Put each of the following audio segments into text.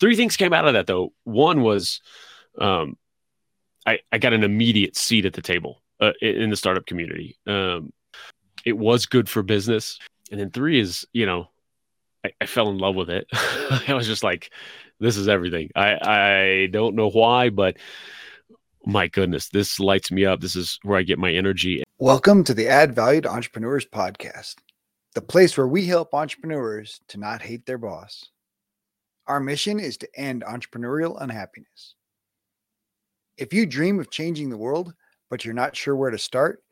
three things came out of that though. One was, um, I I got an immediate seat at the table uh, in the startup community. Um, it was good for business, and then three is you know, I, I fell in love with it. I was just like, this is everything. I I don't know why, but my goodness, this lights me up. This is where I get my energy. Welcome to the Add Value to Entrepreneurs podcast, the place where we help entrepreneurs to not hate their boss. Our mission is to end entrepreneurial unhappiness. If you dream of changing the world, but you're not sure where to start,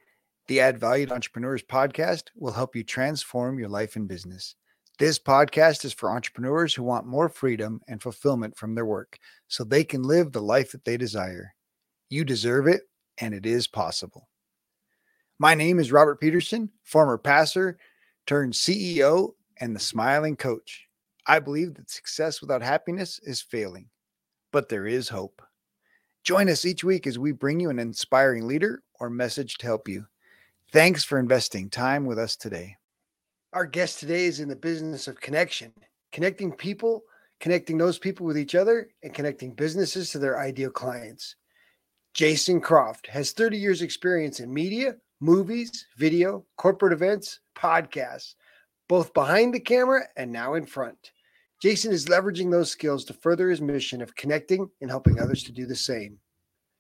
the Add Value to Entrepreneurs podcast will help you transform your life and business. This podcast is for entrepreneurs who want more freedom and fulfillment from their work so they can live the life that they desire. You deserve it, and it is possible. My name is Robert Peterson, former pastor turned CEO and the smiling coach. I believe that success without happiness is failing, but there is hope. Join us each week as we bring you an inspiring leader or message to help you. Thanks for investing time with us today. Our guest today is in the business of connection, connecting people, connecting those people with each other, and connecting businesses to their ideal clients. Jason Croft has 30 years experience in media, movies, video, corporate events, podcasts, both behind the camera and now in front. Jason is leveraging those skills to further his mission of connecting and helping others to do the same.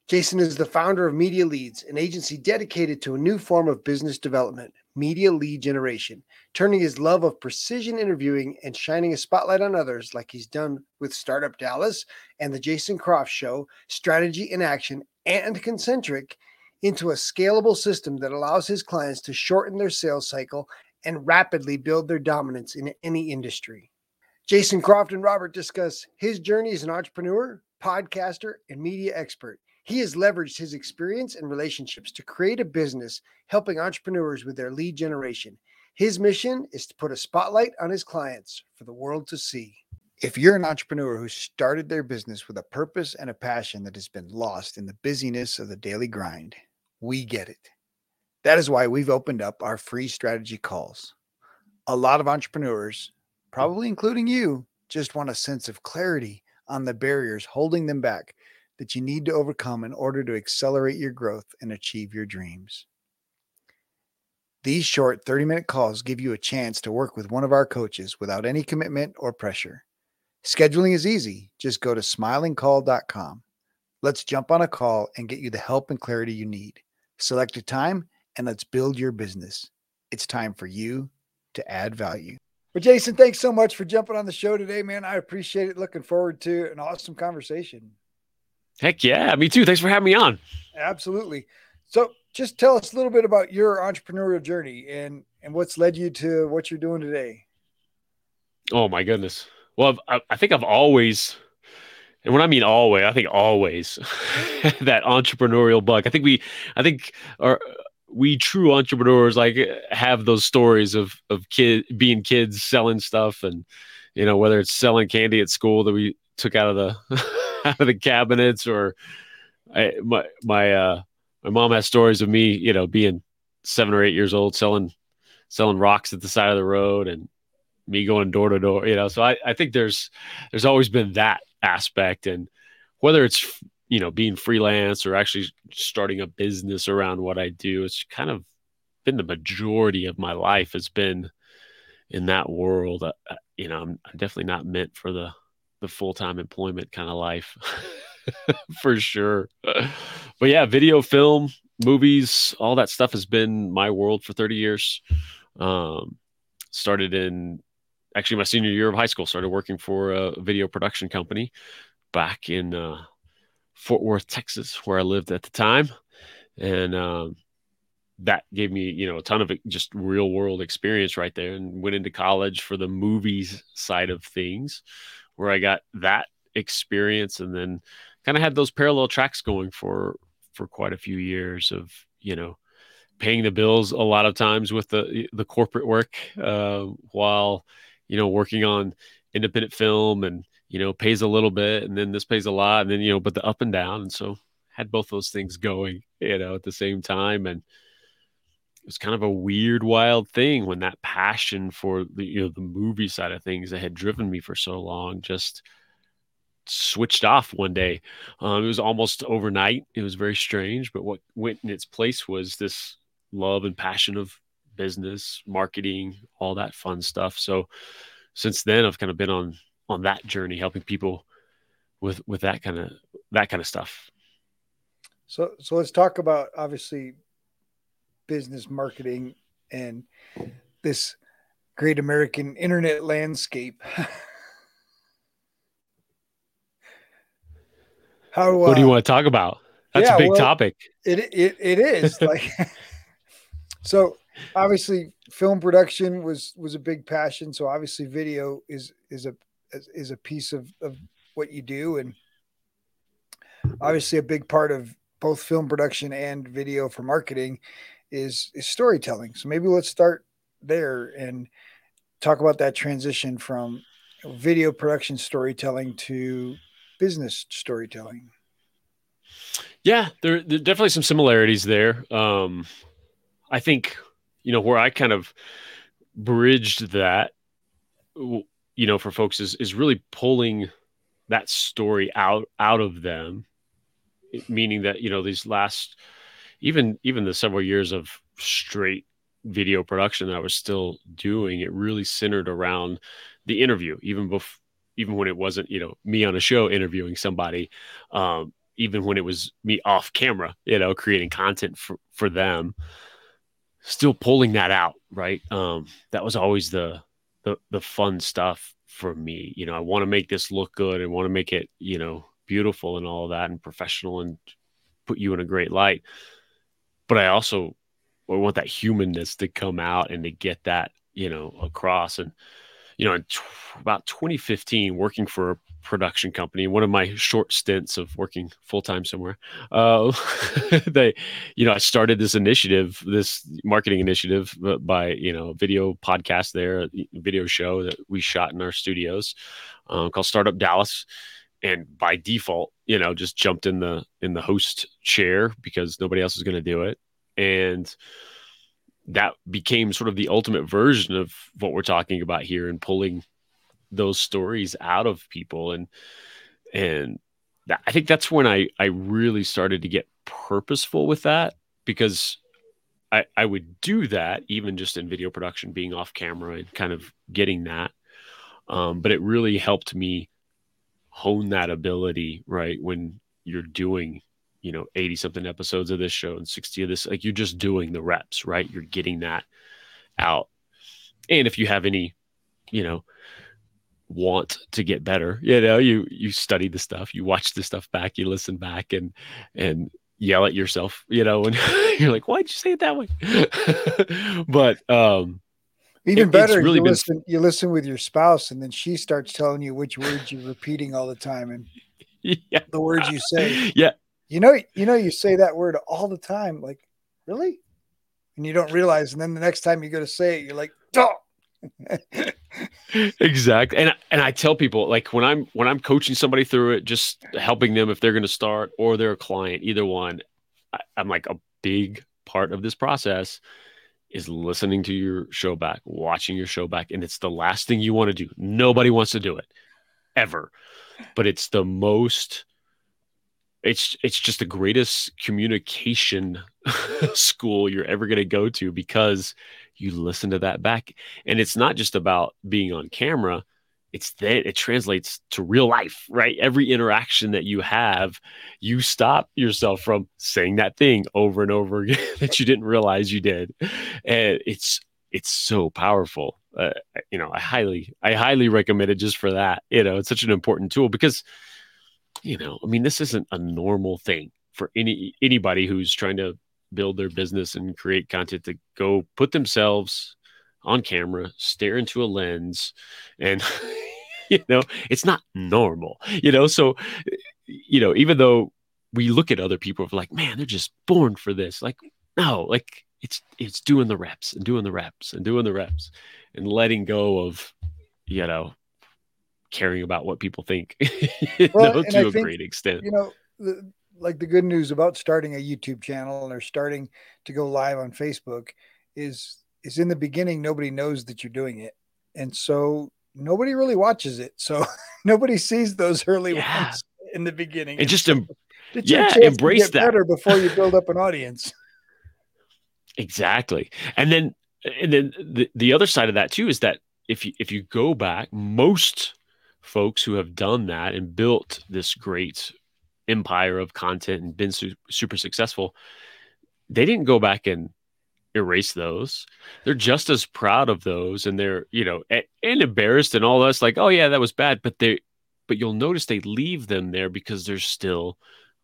Jason is the founder of Media Leads, an agency dedicated to a new form of business development, media lead generation, turning his love of precision interviewing and shining a spotlight on others, like he's done with Startup Dallas and The Jason Croft Show, Strategy in Action, and Concentric, into a scalable system that allows his clients to shorten their sales cycle and rapidly build their dominance in any industry. Jason Croft and Robert discuss his journey as an entrepreneur, podcaster, and media expert. He has leveraged his experience and relationships to create a business helping entrepreneurs with their lead generation. His mission is to put a spotlight on his clients for the world to see. If you're an entrepreneur who started their business with a purpose and a passion that has been lost in the busyness of the daily grind, we get it. That is why we've opened up our free strategy calls. A lot of entrepreneurs probably including you, just want a sense of clarity on the barriers holding them back that you need to overcome in order to accelerate your growth and achieve your dreams. These short 30 minute calls give you a chance to work with one of our coaches without any commitment or pressure. Scheduling is easy. Just go to smilingcoach.com. Let's jump on a call and get you the help and clarity you need. Select a time and let's build your business. It's time for you to add value. But Jason, thanks so much for jumping on the show today, man. I appreciate it. Looking forward to an awesome conversation. Heck yeah, me too. Thanks for having me on. Absolutely. So, just tell us a little bit about your entrepreneurial journey and and what's led you to what you're doing today. Oh my goodness. Well, I, I think I've always, and when I mean always, I think always that entrepreneurial bug. I think we, I think our we true entrepreneurs like have those stories of of kid being kids selling stuff and you know whether it's selling candy at school that we took out of the out of the cabinets or I, my my uh my mom has stories of me you know being seven or eight years old selling selling rocks at the side of the road and me going door to door you know. So I, I think there's there's always been that aspect and whether it's you know, being freelance or actually starting a business around what I do. It's kind of been the majority of my life has been in that world. Uh, uh you know, I'm, definitely not meant for the the full time employment kind of life, for sure. But yeah, video, film, movies, all that stuff has been my world for 30 years. Um, started in actually my senior year of high school. Started working for a video production company back in. Uh, Fort Worth, Texas, where I lived at the time, and um, that gave me you know a ton of just real world experience right there. And went into college for the movies side of things, where I got that experience, and then kind of had those parallel tracks going for for quite a few years of you know paying the bills a lot of times with the the corporate work uh, while you know working on independent film and you know, pays a little bit and then this pays a lot and then, you know, but the up and down. And so had both those things going, you know, at the same time. And it was kind of a weird, wild thing when that passion for the, you know, the movie side of things that had driven me for so long just switched off one day. Um, it was almost overnight. It was very strange, but what went in its place was this love and passion of business, marketing, all that fun stuff. So since then, I've kind of been on on that journey, helping people with with that kind of that kind of stuff. So so let's talk about obviously business marketing and this great American internet landscape. How? What do you uh, want to talk about? That's yeah, a big well, topic. It it it is like so. Obviously, film production was was a big passion. So obviously, video is is a is a piece of of what you do, and obviously, a big part of both film production and video for marketing is is storytelling. So maybe let's start there and talk about that transition from video production storytelling to business storytelling. Yeah, there, there are definitely some similarities there. Um, I think, you know, where I kind of bridged that, you know, for folks is, is really pulling that story out, out of them, meaning that, you know, these last, even, even the several years of straight video production that I was still doing, it really centered around the interview, even before, even when it wasn't, you know, me on a show interviewing somebody, um, even when it was me off camera, you know, creating content for, for them, still pulling that out. Right. Um, that was always the, the, the fun stuff for me. You know, I want to make this look good and want to make it, you know, beautiful and all that and professional and put you in a great light. But I also I want that humanness to come out and to get that, you know, across. And, you know, in t- about 2015, working for production company, one of my short stints of working full time somewhere, uh, they, you know, I started this initiative, this marketing initiative by, you know, video podcast there, video show that we shot in our studios um, called Startup Dallas. And by default, you know, just jumped in the in the host chair because nobody else was going to do it. And that became sort of the ultimate version of what we're talking about here and pulling those stories out of people and and that, I think that's when I I really started to get purposeful with that because I I would do that even just in video production being off camera and kind of getting that. Um, but it really helped me hone that ability right when you're doing you know 80 something episodes of this show and 60 of this like you're just doing the reps right? You're getting that out. And if you have any you know want to get better you know you you study the stuff you watch the stuff back you listen back and and yell at yourself you know and you're like why'd you say it that way but um even it, better really you been... listen you listen with your spouse and then she starts telling you which words you're repeating all the time and yeah. the words you say yeah you know, you know, you say that word all the time. Like, really? And you don't realize. And then the next time you go to say it, you're like, oh. Exactly. And and I tell people like when I'm when I'm coaching somebody through it, just helping them if they're going to start or they're a client, either one. I, I'm like a big part of this process is listening to your show back, watching your show back, and it's the last thing you want to do. Nobody wants to do it ever, but it's the most it's it's just the greatest communication school you're ever going to go to because you listen to that back. And it's not just about being on camera. It's that it translates to real life right? Every interaction that you have you stop yourself from saying that thing over and over again that you didn't realize you did. And it's it's so powerful. Uh, you know i highly i highly recommend it just for that you know it's such an important tool because you know, I mean, this isn't a normal thing for any anybody who's trying to build their business and create content to go put themselves on camera, stare into a lens, and you know, it's not normal. You know, so you know, even though we look at other people like, man, they're just born for this. Like, no, like it's it's doing the reps and doing the reps and doing the reps and letting go of you know caring about what people think well, know, to a think, great extent. You know, the, like the good news about starting a YouTube channel or starting to go live on Facebook is is in the beginning nobody knows that you're doing it. And so nobody really watches it. So nobody sees those early Yeah. ones in the beginning. And just em- It's yeah, embrace get that. better before you build up an audience. Exactly. And then and then the, the other side of that too is that if you if you go back, most folks who have done that and built this great empire of content and been su- super successful, they didn't go back and erase those. They're just as proud of those and they're, you know, and, and embarrassed and all this like, oh yeah, that was bad, but they but you'll notice they leave them there because there's still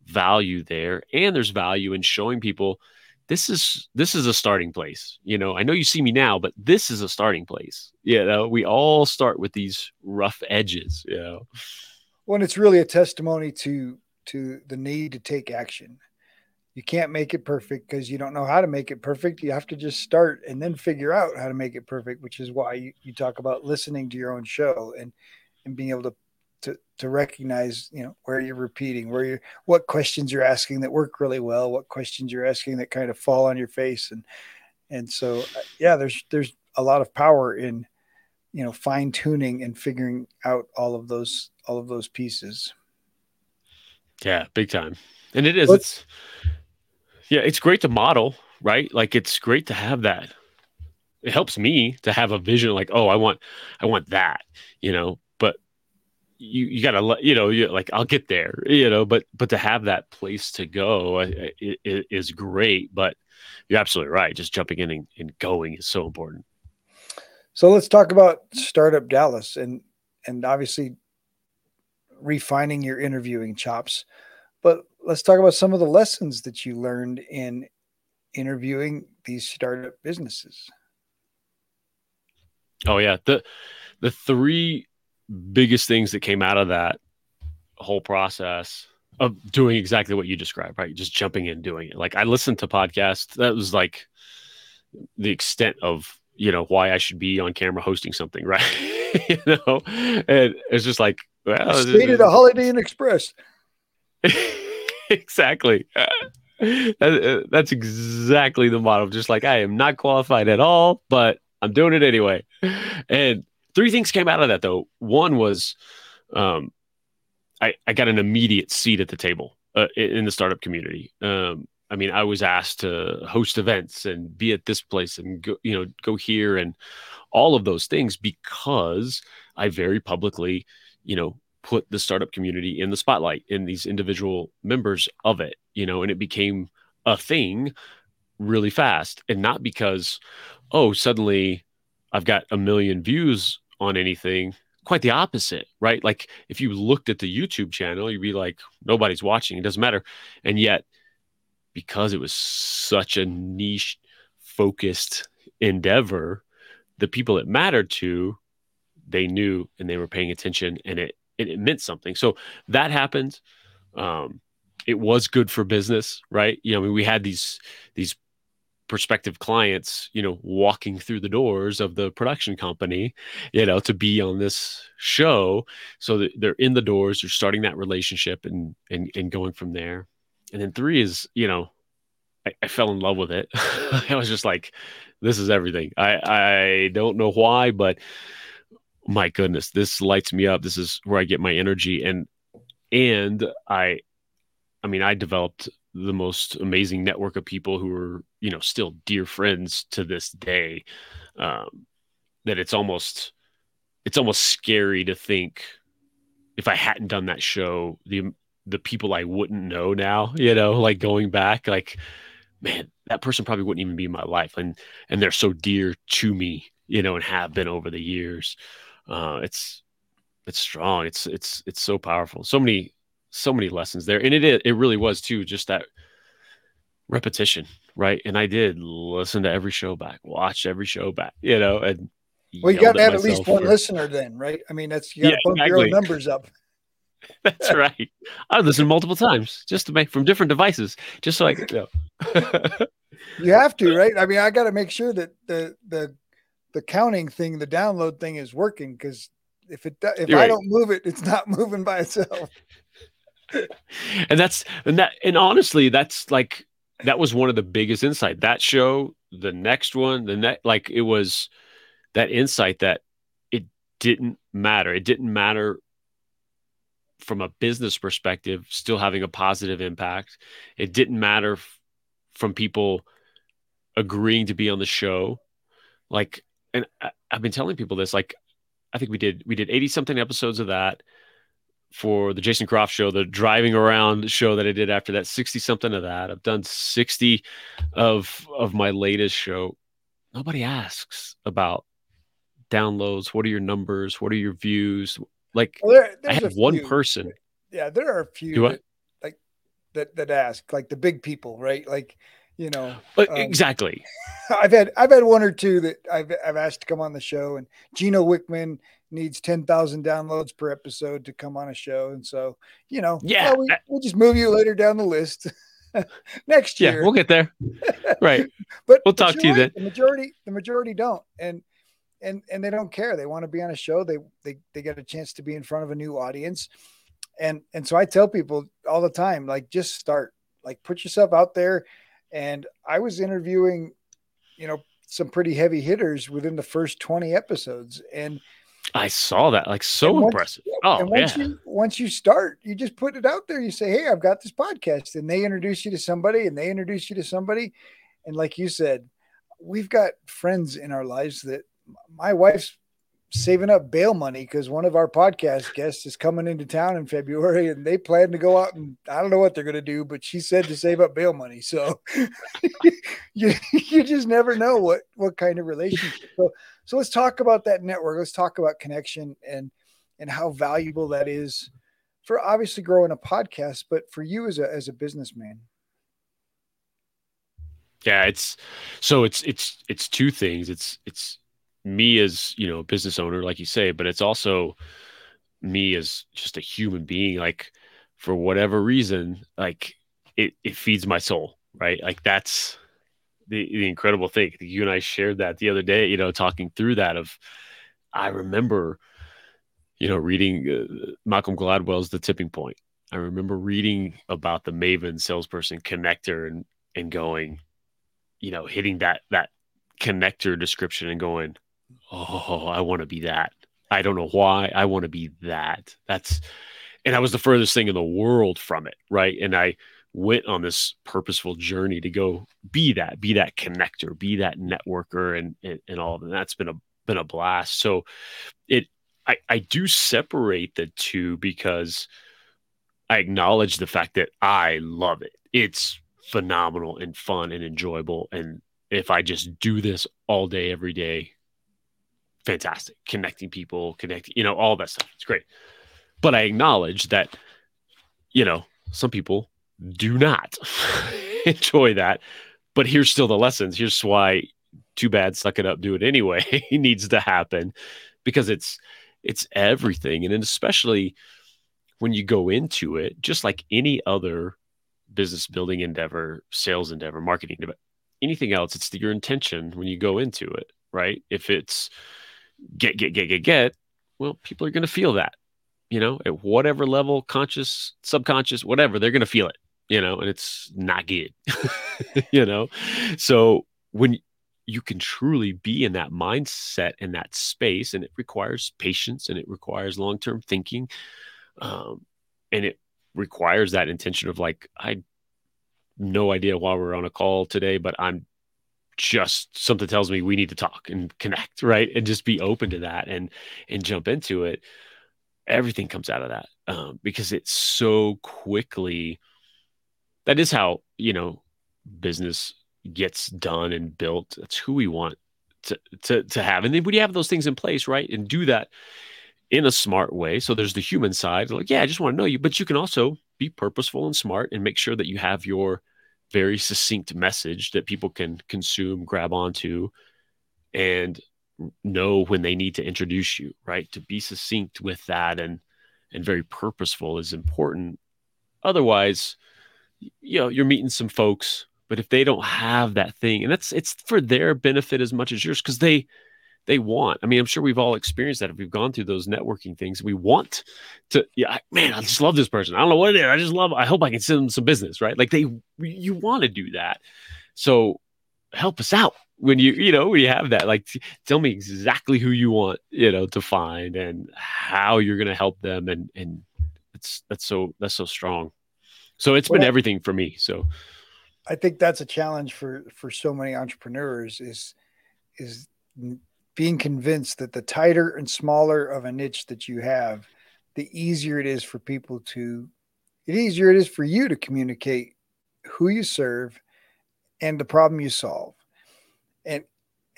value there and there's value in showing people this is this is a starting place. You know i know you see me now but this is a starting place. You know we all start with these rough edges you know? When it's really a testimony to to the need to take action. You can't make it perfect because you don't know how to make it perfect. You have to just start and then figure out how to make it perfect, which is why you, you talk about listening to your own show and and being able to to to recognize, you know, where you're repeating, where you're what questions you're asking that work really well, what questions you're asking that kind of fall on your face. And and so uh, yeah, there's there's a lot of power in you know fine tuning and figuring out all of those all of those pieces. Yeah big time. And it is it's yeah it's great to model right? Like it's great to have that. It helps me to have a vision like oh i want i want that you know? But you you gotta let you know you like i'll get there you know? But but to have that place to go I- I- is great. But you're absolutely right. Just jumping in and, and going is so important. So let's talk about Startup Dallas and and obviously refining your interviewing chops. But let's talk about some of the lessons that you learned in interviewing these startup businesses. Oh yeah, the the three biggest things that came out of that whole process of doing exactly what you described, right? Just jumping in, doing it. Like I listened to podcasts. That was like the extent of you know why I should be on camera hosting something, right? you know, and it's just like well, Stayed at a Holiday Inn Express. exactly. That's exactly the model. Just like I am not qualified at all, but I'm doing it anyway. And three things came out of that though. One was, um, I I got an immediate seat at the table uh, in in the startup community. Um, I mean, I was asked to host events and be at this place and go, you know, go here and all of those things because I very publicly, you know, put the startup community in the spotlight in these individual members of it, you know, and it became a thing really fast. And not because, oh, suddenly I've got a million views on anything. Quite the opposite, right? Like if you looked at the YouTube channel, you'd be like, nobody's watching. It doesn't matter. And yet, because it was such a niche focused endeavor, the people it mattered to, they knew and they were paying attention and it it, it meant something. So that happened. Um, it was good for business, right? You know, I mean, we had these these prospective clients, you know, walking through the doors of the production company, you know, to be on this show. So they're in the doors, they're starting that relationship and and and going from there. And then three is, you know, I, I fell in love with it. I was just like, this is everything. I I don't know why, but my goodness, this lights me up. This is where I get my energy and and I I mean, I developed the most amazing network of people who are, you know, still dear friends to this day. Um, that it's almost it's almost scary to think if I hadn't done that show, the the people I wouldn't know now, you know, like going back, like, man, that person probably wouldn't even be in my life. And and they're so dear to me, you know, and have been over the years. Uh, it's it's strong. It's it's it's so powerful. So many so many lessons there, and it is, it really was too. Just that repetition, right? And I did listen to every show back, watch every show back, you know, and Well, you got to have at least one listener then, right? I mean, that's you got to Yeah, bump your own numbers up. That's right. I listened multiple times just to make from different devices, just so I could know. You have to, right? I mean, I got to make sure that the the the counting thing, the download thing, is working because if it if You're I right. don't move it, it's not moving by itself. and that's and that and honestly that's like that was one of the biggest insight that show the next one the next like it was that insight that it didn't matter. It didn't matter from a business perspective, still having a positive impact. It didn't matter f- from people agreeing to be on the show. Like, and I, I've been telling people this, like, I think we did, we did 80 something episodes of that for the Jason Croft show, the driving around show that I did after that, 60 something of that. I've done 60 of, of my latest show. Nobody asks about downloads. What are your numbers? What are your views? Like well, there, I have one few. person. Yeah, there are a few that, like that that ask, like the big people, right? Like you know, um, exactly. I've had I've had one or two that I've I've asked to come on the show, and Gino Wickman needs ten thousand downloads per episode to come on a show, and so you know, yeah, well, we, will just move you later down the list. next year. Yeah, we'll get there. Right. but we'll talk to you right. then. The majority, the majority don't. And and and they don't care. They want to be on a show. They they they get a chance to be in front of a new audience. And and so I tell people all the time, like just start, like put yourself out there. And I was interviewing, you know, some pretty heavy hitters within the first 20 episodes. And I saw that, like so once, impressive. Oh, and once yeah. you once you start, you just put it out there. You say, Hey, I've got this podcast, and they introduce you to somebody, and they introduce you to somebody. And like you said, we've got friends in our lives that my wife's saving up bail money because one of our podcast guests is coming into town in February and they plan to go out and I don't know what they're going to do, but she said to save up bail money. So you, you just never know what, what kind of relationship. So, so let's talk about that network. Let's talk about connection and, and how valuable that is for obviously growing a podcast, but for you as a, as a businessman. Yeah, it's so it's it's it's two things. It's it's me as you know a business owner like you say but it's also me as just a human being like for whatever reason like it, it feeds my soul right? Like that's the, the incredible thing. You and i shared that the other day you know talking through that of i remember you know reading uh, malcolm gladwell's the tipping point. I remember reading about the maven salesperson connector and and going you know hitting that that connector description and going oh, I want to be that. I don't know why. I want to be that. That's, and I was the furthest thing in the world from it. Right. And I went on this purposeful journey to go be that, be that connector, be that networker and, and, and all of that. That's been a, been a blast. So it, I, I do separate the two because I acknowledge the fact that I love it. It's phenomenal and fun and enjoyable. And if I just do this all day, every day, fantastic. Connecting people, connecting, you know, all that stuff. It's great. But I acknowledge that, you know, some people do not enjoy that. But here's still the lessons. Here's why too bad, suck it up, do it anyway it needs to happen because it's it's everything. And then especially when you go into it, just like any other business building endeavor, sales endeavor, marketing endeavor, anything else, it's your intention when you go into it, right? If it's get, get, get, get, get, well, people are going to feel that, you know, at whatever level, conscious, subconscious, whatever, they're going to feel it, you know, and it's not good, you know. So when you can truly be in that mindset and that space, and it requires patience and it requires long term thinking, um, and it requires that intention of like, I no idea why we're on a call today, but I'm just something tells me we need to talk and connect right? And just be open to that and and jump into it. Everything comes out of that um, because it's so quickly that is how you know business gets done and built. That's who we want to to, to have. And then when you have those things in place right and do that in a smart way so there's the human side like yeah i just want to know you but you can also be purposeful and smart and make sure that you have your very succinct message that people can consume, grab onto, and know when they need to introduce you, right? To be succinct with that and and very purposeful is important. Otherwise, you know, you're meeting some folks, but if they don't have that thing, and that's it's for their benefit as much as yours, because they they want. I mean, I'm sure we've all experienced that if we've gone through those networking things. We want to, yeah, man, I just love this person. I don't know what it is. I just love. I hope I can send them some business, right? Like they, you want to do that. So help us out, when you you know when you have that like t- tell me exactly who you want you know to find and how you're going to help them and and it's that's so that's so strong so it's well, been everything for me so i think that's a challenge for for so many entrepreneurs is is being convinced that the tighter and smaller of a niche that you have the easier it is for people to the easier it is for you to communicate who you serve and the problem you solve. And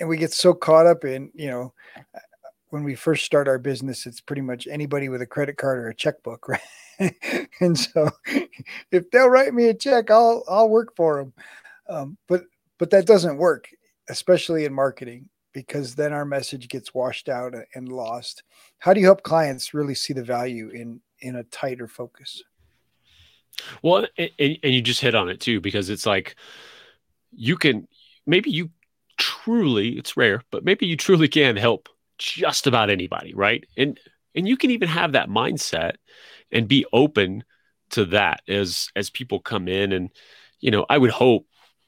and we get so caught up in you know when we first start our business it's pretty much anybody with a credit card or a checkbook right? And so if they'll write me a check i'll i'll work for them um, but but that doesn't work especially in marketing because then our message gets washed out and lost how do you help clients really see the value in in a tighter focus well and, and you just hit on it too because it's like you can maybe you truly, it's rare, but maybe you truly can help just about anybody, right? And and you can even have that mindset and be open to that as as people come in and you know, I would hope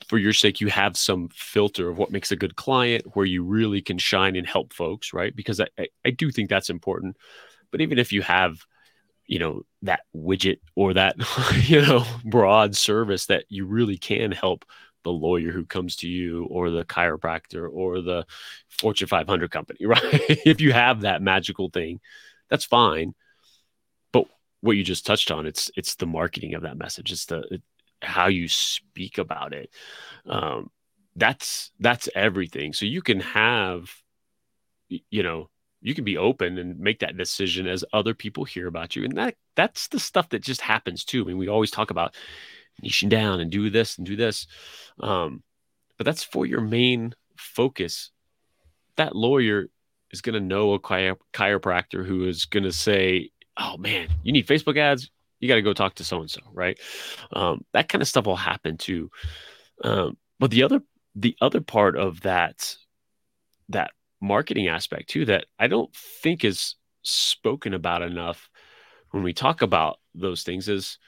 for your sake you have some filter of what makes a good client where you really can shine and help folks, right? Because I I, I do think that's important. But even if you have you know that widget or that you know broad service that you really can help the lawyer who comes to you or the chiropractor or the Fortune 500 company, right? if you have that magical thing, that's fine. But what you just touched on, it's it's the marketing of that message. It's the it, how you speak about it. Um, that's that's everything. So you can have, you know, you can be open and make that decision as other people hear about you, and that that's the stuff that just happens too. I mean, we always talk about niching down and do this and do this. Um, but that's for your main focus. That lawyer is going to know a chiropractor who is going to say, "Oh man, you need Facebook ads. You got to go talk to so and so." Right? Um, that kind of stuff will happen too. Um, but the other the other part of that that marketing aspect too that I don't think is spoken about enough when we talk about those things is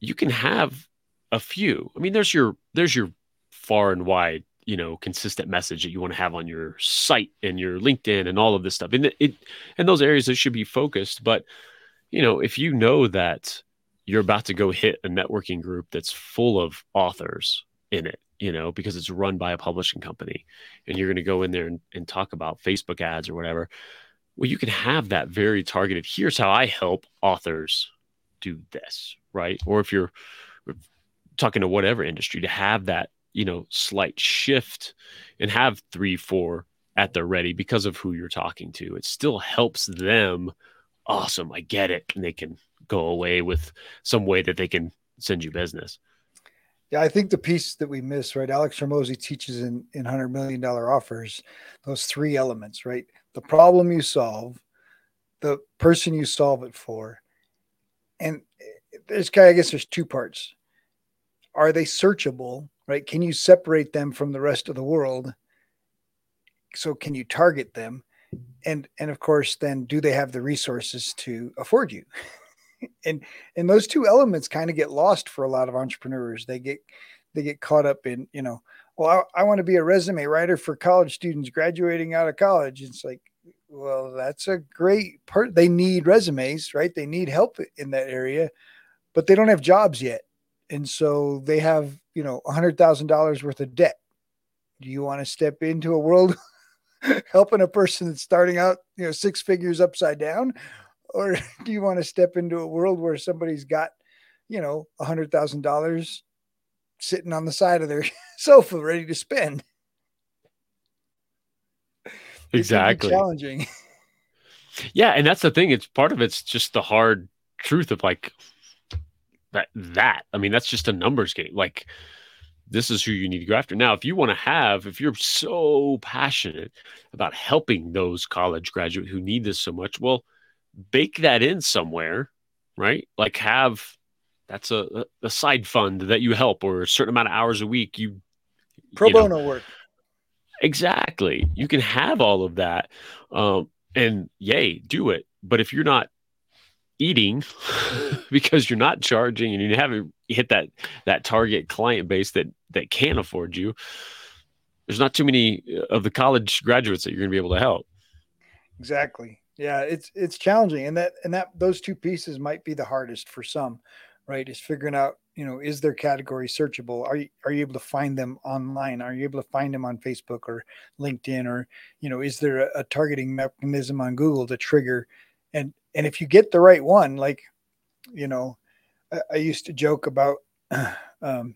you can have a few. I mean, there's your there's your far and wide, you know, consistent message that you want to have on your site and your LinkedIn and all of this stuff. And it, it and those areas that should be focused. But you know, if you know that you're about to go hit a networking group that's full of authors in it, you know, because it's run by a publishing company, and you're going to go in there and, and talk about Facebook ads or whatever. Well, you can have that very targeted. Here's how I help authors do this, right? Or if you're talking to whatever industry to have that you know slight shift and have three four at the ready because of who you're talking to it still helps them awesome i get it and they can go away with some way that they can send you business. Yeah i think the piece that we miss right alex Hormozi teaches in in 100 million dollar offers those three elements right? The problem you solve the person you solve it for and there's kind of, i guess there's two parts. Are they searchable right? Can you separate them from the rest of the world? So can you target them? And and of course then do they have the resources to afford you and and those two elements kind of get lost for a lot of entrepreneurs. They get they get caught up in you know well I, I want to be a resume writer for college students graduating out of college. It's like well that's a great part. They need resumes right? They need help in that area but they don't have jobs yet. And so they have you know a hundred thousand dollars worth of debt. Do you want to step into a world helping a person that's starting out you know six figures upside down or do you want to step into a world where somebody's got you know a hundred thousand dollars sitting on the side of their sofa ready to spend? Exactly. challenging. Yeah and that's the thing it's part of it's just the hard truth of like that that. I mean that's just a numbers game like this is who you need to go after. Now if you want to have if you're so passionate about helping those college graduates who need this so much well bake that in somewhere right? Like have that's a, a side fund that you help or a certain amount of hours a week you pro you bono know, work. Exactly. You can have all of that um, and yay do it. But if you're not eating because you're not charging and you haven't hit that that target client base that that can afford you there's not too many of the college graduates that you're going to be able to help. Exactly. Yeah, it's it's challenging, and that and that those two pieces might be the hardest for some, right? Is figuring out, you know, is their category searchable? Are you are you able to find them online? Are you able to find them on Facebook or LinkedIn, or you know, is there a, a targeting mechanism on Google to trigger? And and if you get the right one, like, you know, I, I used to joke about. Um,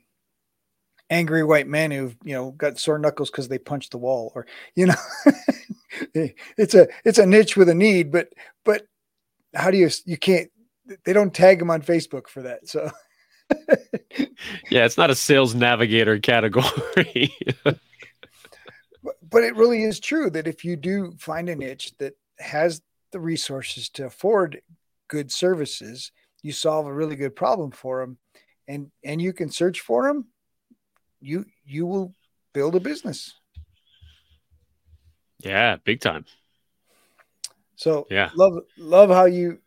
angry white men who you know got sore knuckles because they punched the wall or you know it's a it's a niche with a need but but how do you you can't they don't tag them on facebook for that so. Yeah it's not a sales navigator category. But, but it really is true that if you do find a niche that has the resources to afford good services you solve a really good problem for them and and you can search for them you you will build a business. Yeah, big time. So yeah, love love how you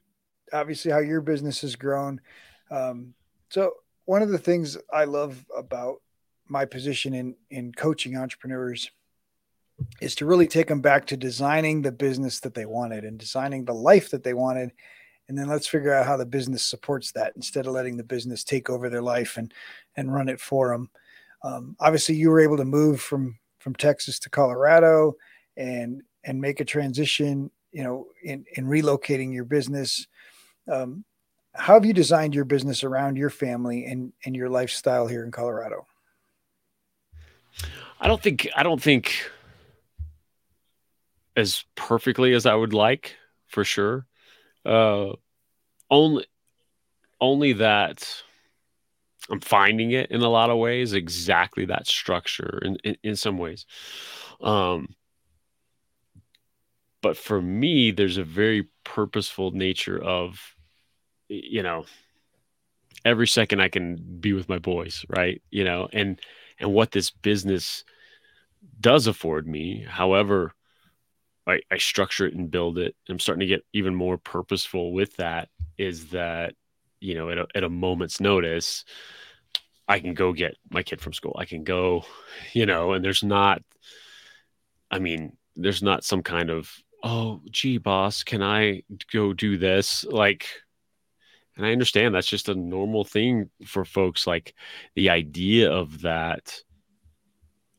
obviously how your business has grown. Um, so one of the things I love about my position in in coaching entrepreneurs is to really take them back to designing the business that they wanted and designing the life that they wanted and then let's figure out how the business supports that instead of letting the business take over their life and and run it for them um, obviously, you were able to move from from Texas to Colorado and and make a transition. You know, in in relocating your business. Um, how have you designed your business around your family and and your lifestyle here in Colorado? I don't think I don't think as perfectly as I would like, for sure. Uh, only only that I'm finding it in a lot of ways, exactly that structure in, in, in some ways. Um, but for me, there's a very purposeful nature of, you know, every second I can be with my boys, right? You know, and and what this business does afford me, however I, I structure it and build it, I'm starting to get even more purposeful with that, is that, you know, at a, at a moment's notice, I can go get my kid from school. I can go, you know, and there's not, I mean, there's not some kind of, oh, gee, boss, can I go do this? Like, and I understand that's just a normal thing for folks. Like the idea of that,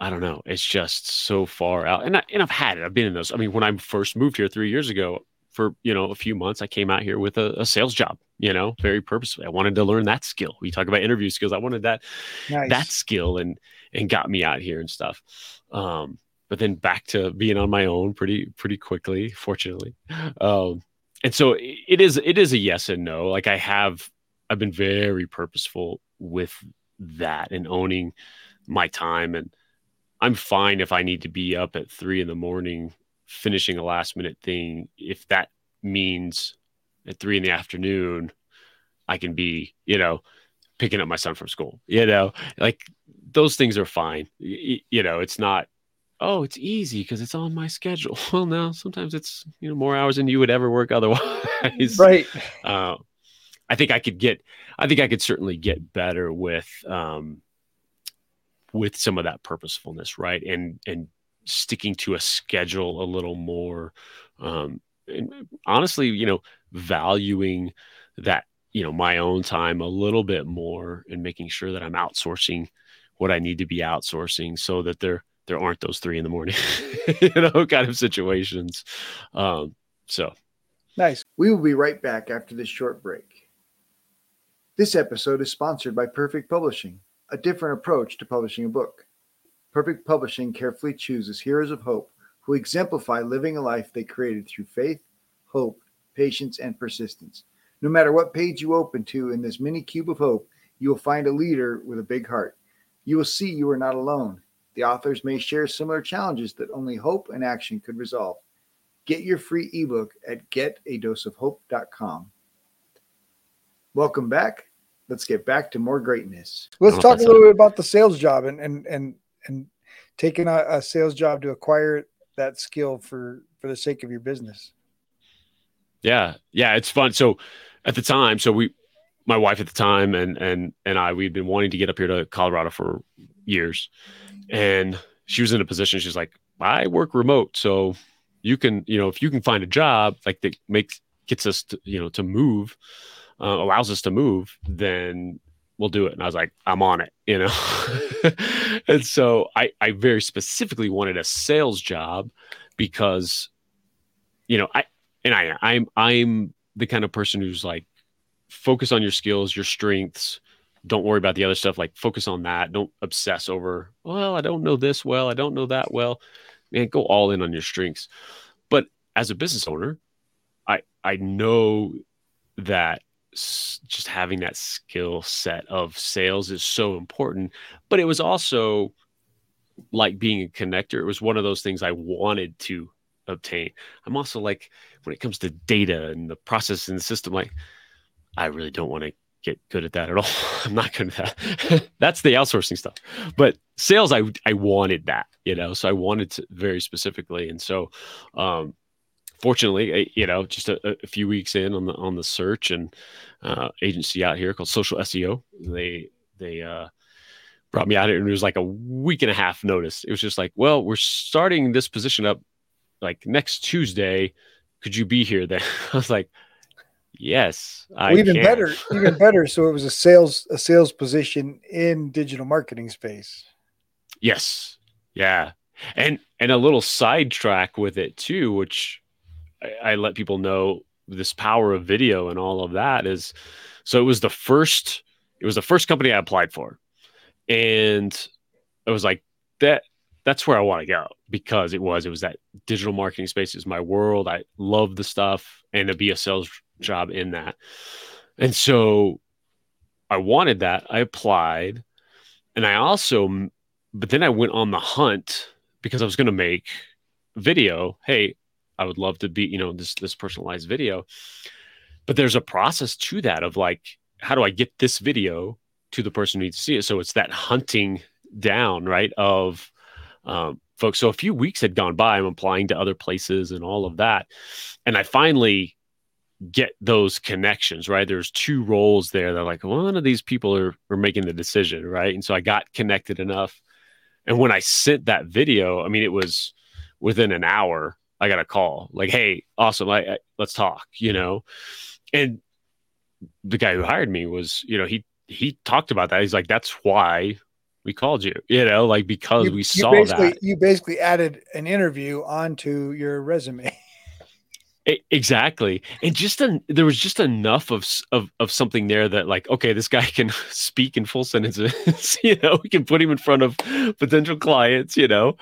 I don't know, it's just so far out. And, I, and I've had it. I've been in those. I mean, when I first moved here three years ago, for you know a few months i came out here with a, a, sales job you know very purposefully. I wanted to learn that skill. We talk about interview skills. I wanted that nice. that skill and and got me out here and stuff. Um but then back to being on my own pretty pretty quickly fortunately. Um and so it is it is a yes and no. Like i have i've been very purposeful with that and owning my time. And i'm fine if i need to be up at three in the morning finishing a last minute thing, if that means at three in the afternoon, I can be, you know, picking up my son from school, you know, like those things are fine. You, you know, it's not, oh, it's easy because it's on my schedule. Well, no, sometimes it's, you know, more hours than you would ever work otherwise. Right. Uh, I think I could get, I think I could certainly get better with, um, with some of that purposefulness, right? And, and sticking to a schedule a little more um, and honestly you know valuing that you know my own time a little bit more and making sure that i'm outsourcing what i need to be outsourcing so that there there aren't those three in the morning you know kind of situations. Um so. Nice. We will be right back after this short break. This episode is sponsored by perfect publishing a different approach to publishing a book Perfect Publishing carefully chooses heroes of hope who exemplify living a life they created through faith, hope, patience, and persistence. No matter what page you open to in this mini cube of hope, you will find a leader with a big heart. You will see you are not alone. The authors may share similar challenges that only hope and action could resolve. Get your free ebook at getadoseofhope.com. Welcome back. Let's get back to more greatness. Let's talk a little bit about the sales job and and and and taking a, a sales job to acquire that skill for for the sake of your business. Yeah, yeah, it's fun. So at the time, so we, my wife at the time, and and and I, we'd been wanting to get up here to Colorado for years, and she was in a position. She's like, I work remote, so you can, you know, if you can find a job like that makes gets us, to, you know, to move, uh, allows us to move, then we'll do it. And I was like, I'm on it, you know. and so I, I very specifically wanted a sales job because, you know, I and I I'm I'm the kind of person who's like, focus on your skills, your strengths. Don't worry about the other stuff. Like focus on that. Don't obsess over, well, I don't know this well. I don't know that well. Man, go all in on your strengths. But as a business owner, I I know that just having that skill set of sales is so important. But it was also like being a connector. It was one of those things I wanted to obtain. I'm also like when it comes to data and the process and the system, like I really don't want to get good at that at all. I'm not good at that. That's the outsourcing stuff. But sales, I I wanted that, you know. So I wanted to very specifically, and so um, fortunately, you know, just a, a, few weeks in on the on the search and uh, agency out here called Social SEO, they they uh, brought me out here, and it was like a week and a half notice. It was just like, well, we're starting this position up like next Tuesday. Could you be here then? I was like, yes. Well, even can. better, even better. So it was a sales a sales position in digital marketing space. Yes. Yeah. And and a little sidetrack with it too, which I, I let people know this power of video and all of that is so it was the first it was the first company I applied for. And I was like that that's where I want to go because it was it was that digital marketing space is my world. I love the stuff and to be a sales job in that. And so I wanted that. I applied and I also but then I went on the hunt because I was going to make video. Hey, I would love to be, you know, this this personalized video. But there's a process to that of like how do I get this video to the person who needs to see it? So it's that hunting down, right? Of um, folks. So a few weeks had gone by. I'm applying to other places and all of that. And I finally get those connections, right? There's two roles there They're like one of these people are, are making the decision, right? And so I got connected enough. And when I sent that video, I mean, it was within an hour, I got a call like, Hey, awesome. I, I let's talk, you know? And the guy who hired me was, you know, he, he talked about that. He's like, that's why we called you, you know, like because you, we saw that. You basically added an interview onto your resume. Exactly, and just a, there was just enough of, of of something there that like okay, this guy can speak in full sentences. you know, we can put him in front of potential clients. You know,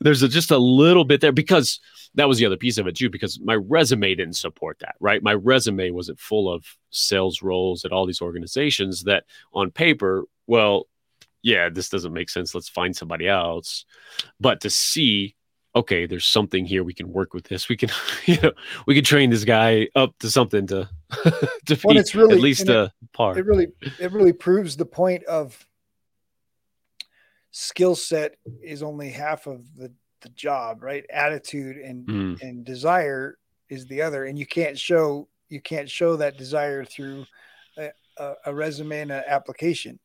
there's a, just a little bit there because that was the other piece of it too. Because my resume didn't support that. Right, my resume wasn't full of sales roles at all these organizations. That on paper, well, yeah, this doesn't make sense. Let's find somebody else. But to see okay, there's something here. We can work with this. We can, you know, we can train this guy up to something to to well, it's really, at least a par. It really, it really proves the point of skill set is only half of the the job, right? Attitude and mm. and desire is the other, and you can't show you can't show that desire through a, a, a resume and an application,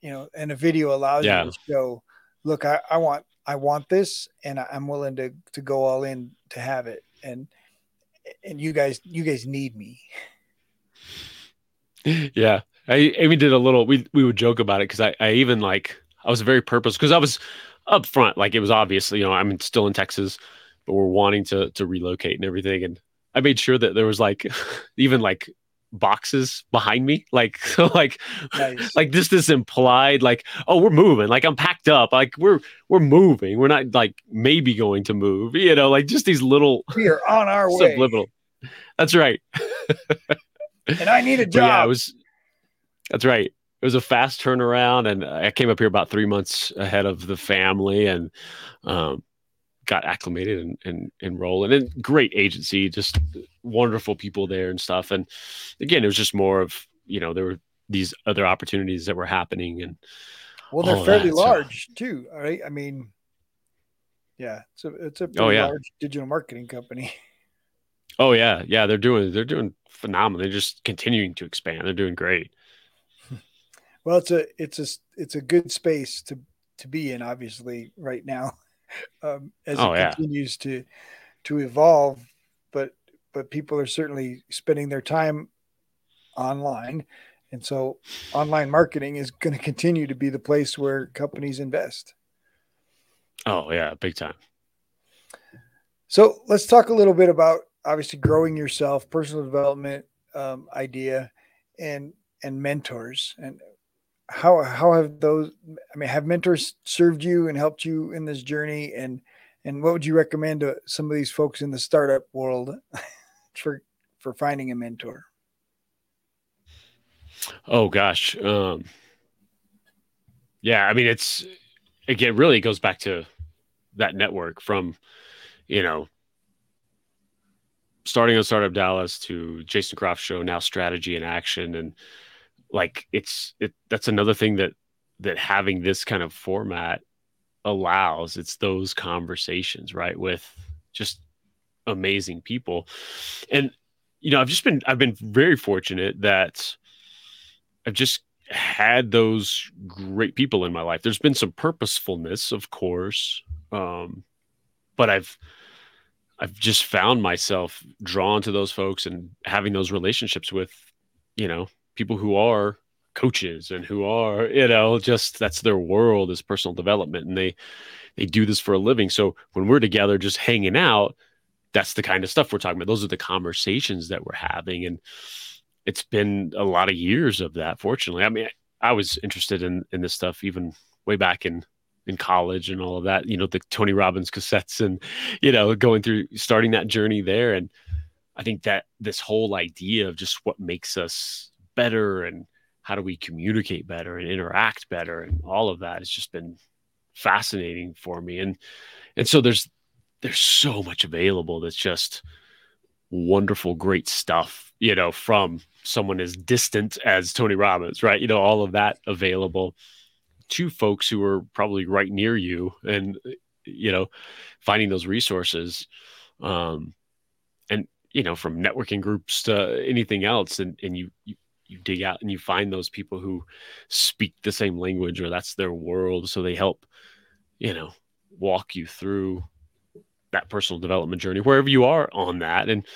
you know, and a video allows yeah. you to show. Look, I, I want I want this and I'm willing to to go all in to have it. And and you guys you guys need me. Yeah. I Amy did a little we we would joke about it because I, I even like I was very purpose because I was up front, like it was obvious, you know, I'm still in Texas, but we're wanting to to relocate and everything. And I made sure that there was like even like boxes behind me like so like nice. like just this implied like oh we're moving like i'm packed up like we're we're moving we're not like maybe going to move you know like just these little we are on our subliminal. way that's right and i need a job yeah it was that's right it was a fast turnaround and i came up here about three months ahead of the family and um got acclimated and, and enroll and a great agency, just wonderful people there and stuff. And again, it was just more of, you know, there were these other opportunities that were happening and well, they're fairly that, large so. too. Right. I mean, yeah, it's a, it's a oh, yeah. large digital marketing company. Oh yeah. Yeah. They're doing, they're doing phenomenal. They're just continuing to expand. They're doing great. Well, it's a, it's a, it's a good space to, to be in obviously right now. Um, as oh, it yeah. continues to to evolve. But but people are certainly spending their time online, and so online marketing is going to continue to be the place where companies invest. Oh yeah, big time. So let's talk a little bit about obviously growing yourself, personal development um, idea, and and mentors. And how how have those? I mean, have mentors served you and helped you in this journey? And and what would you recommend to some of these folks in the startup world for for finding a mentor? Oh gosh, um, yeah. I mean, it's again really goes back to that network from you know starting on startup dallas to jason croft show now strategy and action and like it's it that's another thing that that having this kind of format allows it's those conversations right with just amazing people. And you know i've just been i've been very fortunate that i've just had those great people in my life. There's been some purposefulness of course um but i've i've just found myself drawn to those folks and having those relationships with you know people who are coaches and who are you know just that's their world is personal development and they they do this for a living. So when we're together just hanging out that's the kind of stuff we're talking about. Those are the conversations that we're having. And it's been a lot of years of that fortunately. I mean i was interested in in this stuff even way back in in college and all of that you know the tony robbins cassettes and you know going through starting that journey there. And i think that this whole idea of just what makes us better and how do we communicate better and interact better and all of that has just been fascinating for me. And and so there's there's so much available that's just wonderful great stuff you know from someone as distant as tony robbins right? You know all of that available to folks who are probably right near you and you know finding those resources um and you know from networking groups to anything else. And and you, you you dig out and you find those people who speak the same language or that's their world so they help you know walk you through that personal development journey wherever you are on that. And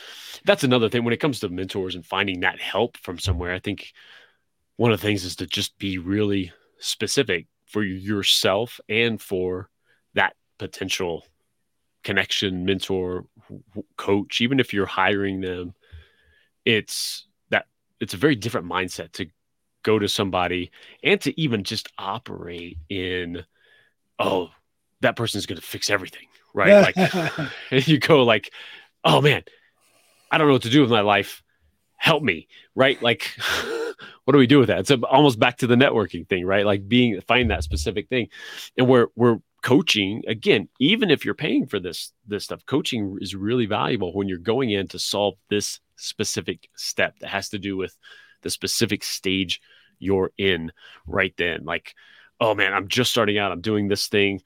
that's another thing when it comes to mentors and finding that help from somewhere i think one of the things is to just be really specific for yourself and for that potential connection mentor coach even if you're hiring them it's it's a very different mindset to go to somebody and to even just operate in oh that person's going to fix everything right? Like you go like oh man i don't know what to do with my life. Help me right? Like what do we do with that? It's almost back to the networking thing right? Like being find that specific thing. And we're we're coaching again even if you're paying for this this stuff coaching is really valuable when you're going in to solve this specific step that has to do with the specific stage you're in right then. Like oh man i'm just starting out. I'm doing this thing.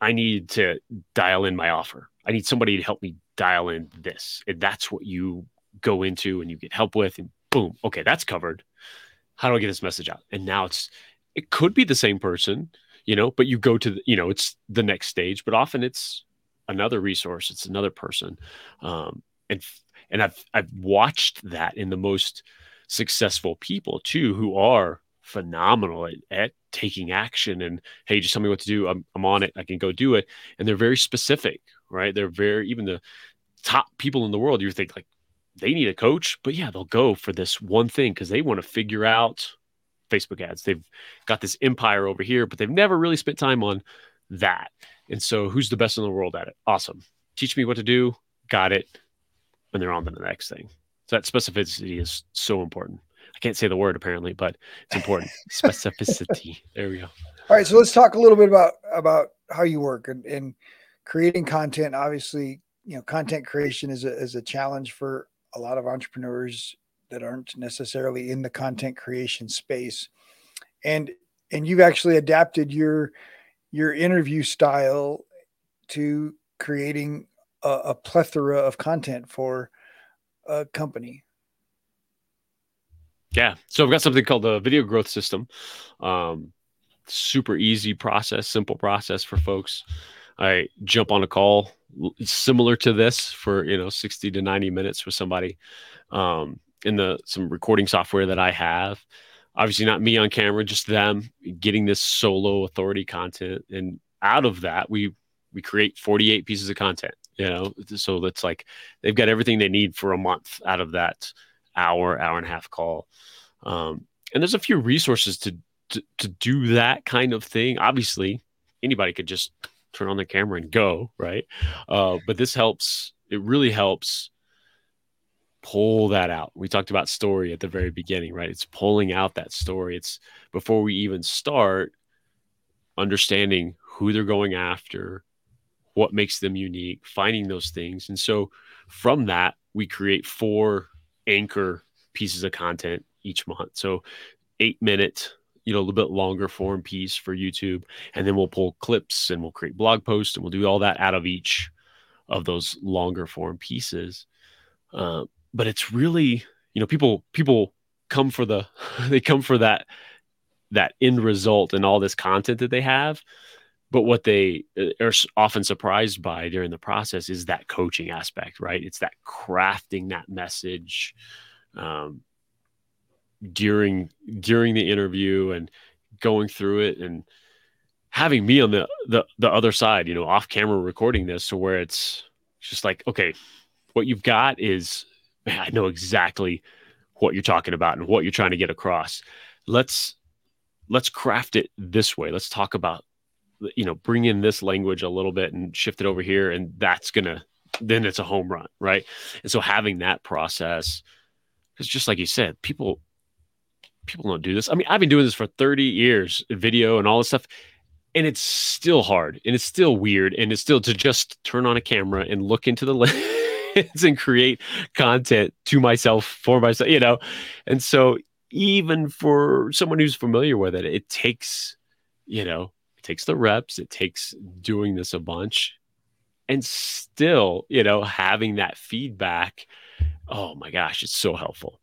I need to dial in my offer. I need somebody to help me dial in this. And that's what you go into and you get help with and boom okay that's covered. How do i get this message out? And now it's it could be the same person you know but you go to the, you know it's the next stage but often it's another resource it's another person um, and and i've i've watched that in the most successful people too who are phenomenal at, at taking action and hey just tell me what to do I'm, I'm on it i can go do it and they're very specific right they're very even the top people in the world you think like they need a coach but yeah they'll go for this one thing because they want to figure out Facebook ads. They've got this empire over here, but they've never really spent time on that. And so, who's the best in the world at it? Awesome. Teach me what to do. Got it. And they're on to the next thing. So, that specificity is so important. I can't say the word apparently, but it's important. Specificity. There we go. All right. So, let's talk a little bit about, about how you work and, and creating content. Obviously, you know, content creation is a, is a challenge for a lot of entrepreneurs that aren't necessarily in the content creation space and and you've actually adapted your your interview style to creating a, a plethora of content for a company. Yeah. So i've got something called the video growth system. Um, super easy process simple process for folks. I jump on a call similar to this for you know 60 to 90 minutes with somebody um, in the some recording software that I have. Obviously, not me on camera, just them getting this solo authority content, and out of that, we we create 48 pieces of content. You know, so that's like they've got everything they need for a month out of that hour, hour and a half call. Um, and there's a few resources to, to to do that kind of thing. Obviously, anybody could just turn on the camera and go, right? Uh, but this helps. It really helps pull that out. We talked about story at the very beginning, right? It's pulling out that story. It's before we even start understanding who they're going after, what makes them unique, finding those things. And so from that, we create four anchor pieces of content each month. So eight minute, you know, a little bit longer form piece for YouTube. And then we'll pull clips and we'll create blog posts and we'll do all that out of each of those longer form pieces. Uh, but it's really you know people people come for the they come for that that end result and all this content that they have but what they uh, are often surprised by during the process is that coaching aspect right it's that crafting that message um, during during the interview and going through it and having me on the the, the other side you know off camera recording this to where it's just like okay what you've got is man, I know exactly what you're talking about and what you're trying to get across. Let's let's craft it this way. Let's talk about you know bring in this language a little bit and shift it over here, and that's gonna then it's a home run, right? And so having that process, because just like you said, people people don't do this. I mean, I've been doing this for 30 years, video and all this stuff, and it's still hard and it's still weird and it's still to just turn on a camera and look into the lens and create content to myself for myself, you know. And so even for someone who's familiar with it, it takes, you know, takes the reps, it takes doing this a bunch and still, you know, having that feedback. Oh my gosh, it's so helpful.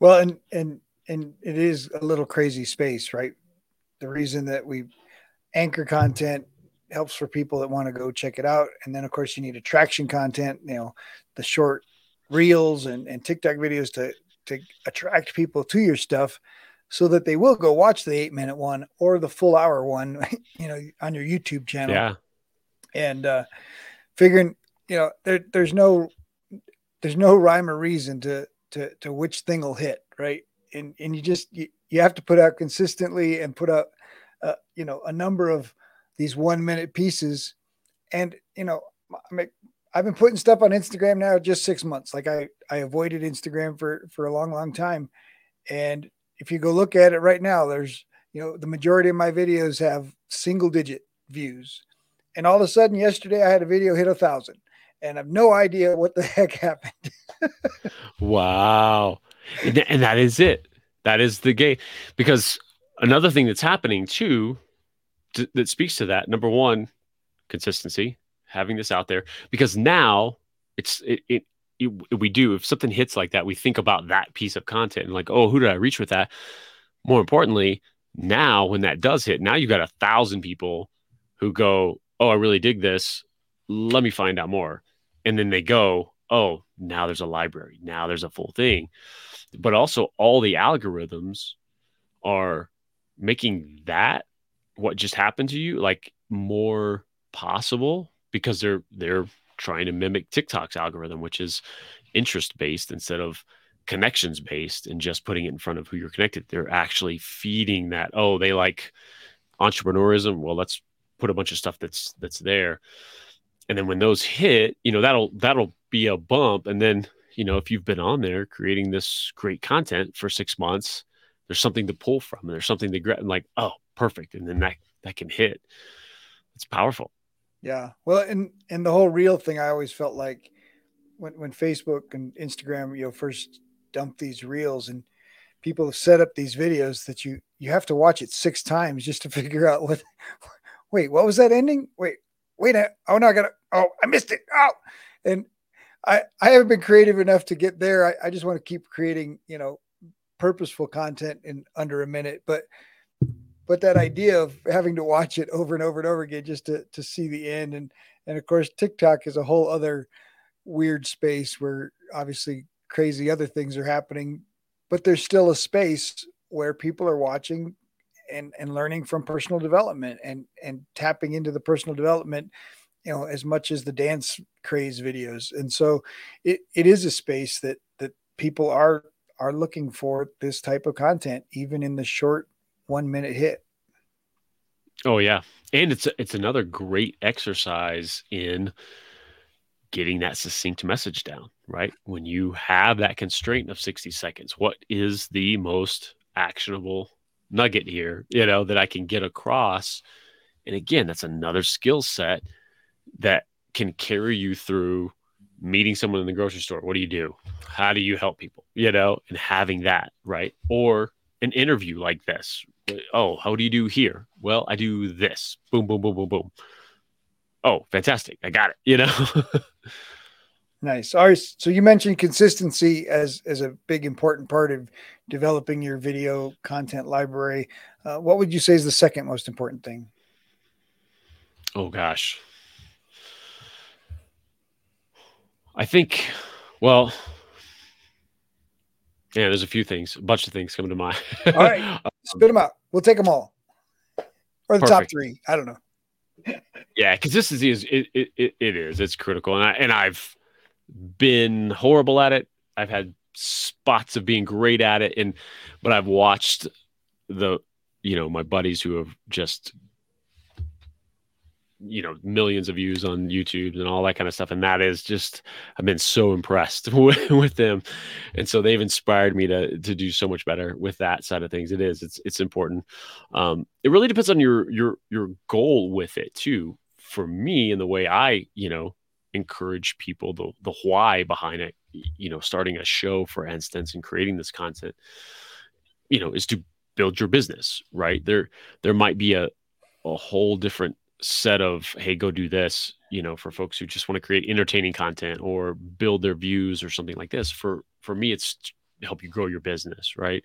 Well, and and and it is a little crazy space, right? The reason that we anchor content helps for people that want to go check it out. And then of course you need attraction content, you know, the short reels and, and TikTok videos to to attract people to your stuff so that they will go watch the eight minute one or the full hour one, you know, on your YouTube channel. Yeah. And uh figuring, you know, there there's no there's no rhyme or reason to to to which thing will hit, right? And and you just you, you have to put out consistently and put out uh, you know a number of these one minute pieces. And, you know, I've been putting stuff on Instagram now just six months. Like I, I avoided Instagram for, for a long, long time. And if you go look at it right now, there's, you know, the majority of my videos have single digit views. And all of a sudden yesterday I had a video hit a thousand and I've no idea what the heck happened. wow. And that is it. That is the game. Because another thing that's happening too that speaks to that. Number one, consistency, having this out there, because now it's it, it, it, we do if something hits like that, we think about that piece of content and like, oh, who did I reach with that? More importantly, now when that does hit, now you've got a thousand people who go, oh, I really dig this. Let me find out more, and then they go, oh, now there's a library, now there's a full thing, but also all the algorithms are making that what just happened to you like more possible because they're they're trying to mimic TikTok's algorithm, which is interest based instead of connections based and just putting it in front of who you're connected. They're actually feeding that. Oh, they like entrepreneurism. Well, let's put a bunch of stuff that's that's there. And then when those hit, you know, that'll that'll be a bump. And then, you know, if you've been on there creating this great content for six months, there's something to pull from. There's something to and like, oh, perfect, and then that that can hit. It's powerful. Yeah. Well, and and the whole reel thing, I always felt like when when Facebook and Instagram, you know, first dumped these reels and people have set up these videos that you you have to watch it six times just to figure out what wait what was that ending? Wait wait oh no i gotta oh i missed it. Oh. And i i haven't been creative enough to get there. I, I just want to keep creating you know purposeful content in under a minute. But but that idea of having to watch it over and over and over again just to to see the end. And and of course TikTok is a whole other weird space where obviously crazy other things are happening, but there's still a space where people are watching and and learning from personal development and and tapping into the personal development you know as much as the dance craze videos. And so it, it is a space that that people are are looking for this type of content even in the short one minute hit oh yeah and it's it's another great exercise in getting that succinct message down right when you have that constraint of 60 seconds what is the most actionable nugget here you know that i can get across and again that's another skill set that can carry you through meeting someone in the grocery store. What do you do? How do you help people? You know, and having that, right? Or an interview like this. Oh, how do you do here? Well, I do this. Boom, boom, boom, boom, boom. Oh, fantastic. I got it. You know? nice. All right. So you mentioned consistency as as a big important part of developing your video content library. Uh, what would you say is the second most important thing? Oh gosh. I think, well, yeah, there's a few things, a bunch of things coming to mind. all right, spit them out. We'll take them all, or the Perfect. top three. I don't know. yeah, consistency is it, it, it, it is it's critical, and I and I've been horrible at it. I've had spots of being great at it, and but I've watched the you know my buddies who have just you know millions of views on YouTube and all that kind of stuff and that is just I've been so impressed with, with them. And so they've inspired me to to do so much better with that side of things. It is it's it's important. Um it really depends on your your your goal with it too. For me and the way I you know encourage people the the why behind it you know starting a show for instance and creating this content you know is to build your business right? There there might be a a whole different set of hey go do this you know for folks who just want to create entertaining content or build their views or something like this for for me it's to help you grow your business right?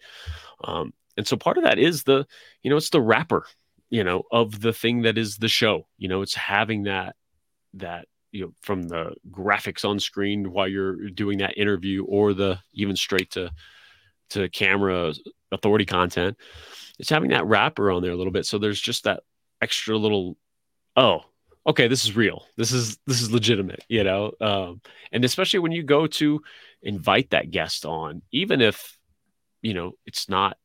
Um, and so part of that is the you know it's the wrapper you know of the thing that is the show you know it's having that that you know from the graphics on screen while you're doing that interview or the even straight to to camera authority content it's having that wrapper on there a little bit. So there's just that extra little oh okay this is real. This is this is legitimate you know? Um, and especially when you go to invite that guest on even if you know it's not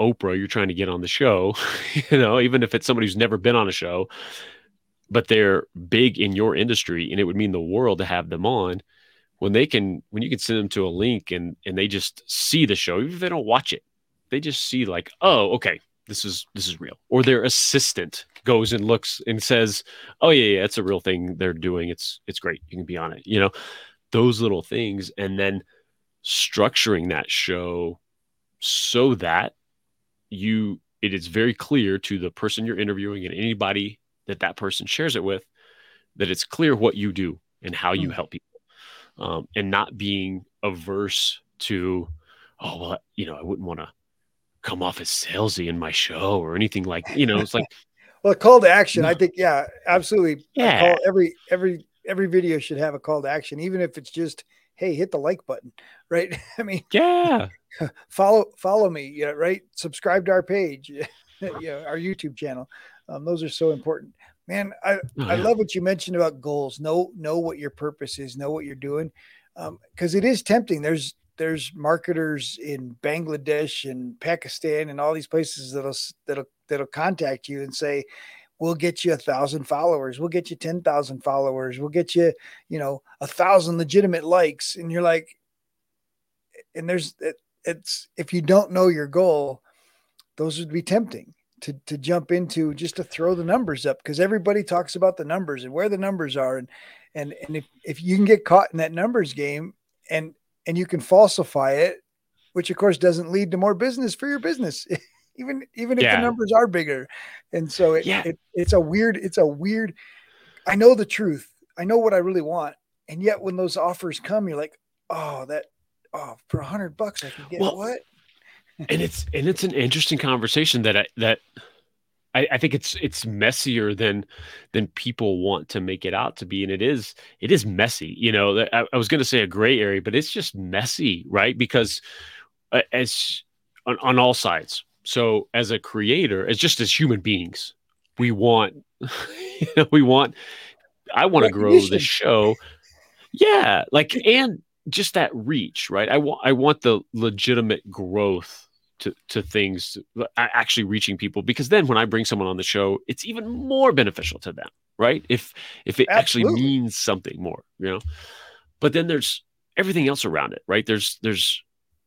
oprah you're trying to get on the show you know even if it's somebody who's never been on a show but they're big in your industry and it would mean the world to have them on when they can when you can send them to a link and and they just see the show even if they don't watch it they just see like oh okay this is this is real. Or their assistant goes and looks and says oh yeah yeah it's a real thing they're doing. It's it's great. You can be on it you know? Those little things and then structuring that show so that you it is very clear to the person you're interviewing and anybody that that person shares it with that it's clear what you do and how you hmm. help people um, and not being averse to oh well you know i wouldn't want to come off as salesy in my show or anything like you know? It's like well a call to action i think yeah absolutely. Yeah call, every every every video should have a call to action even if it's just hey hit the like button right? I mean yeah. follow follow me yeah right? Subscribe to our page yeah our youtube channel. Um, those are so important. Man i oh, i love what you mentioned about goals. Know know what your purpose is know what you're doing. Because um, it is tempting. There's there's marketers in Bangladesh and Pakistan and all these places that'll that'll that'll contact you and say, "We'll get you a thousand followers. We'll get you ten thousand followers. We'll get you, you know, a thousand legitimate likes." And you're like, and there's it, it's if you don't know your goal, those would be tempting to to jump into just to throw the numbers up because everybody talks about the numbers and where the numbers are and and and if if you can get caught in that numbers game and and you can falsify it, which of course doesn't lead to more business for your business, even even if yeah. the numbers are bigger. And so it, yeah. it, it's a weird, it's a weird. I know the truth. I know what I really want, and yet when those offers come, you're like, oh, that oh, for a hundred bucks I can get well, what? and it's and it's an interesting conversation that I that I, I, think it's it's messier than than people want to make it out to be, and it is it is messy. You know, I, I was going to say a gray area, but it's just messy, right? Because uh, as on, on all sides. So as a creator, as just as human beings, we want you know, we want I want to grow the show. Yeah, like and just that reach, right? I want I want the legitimate growth to to things actually reaching people because then when I bring someone on the show, it's even more beneficial to them, right? If if it Absolutely. actually means something more, you know. But then there's everything else around it, right? There's there's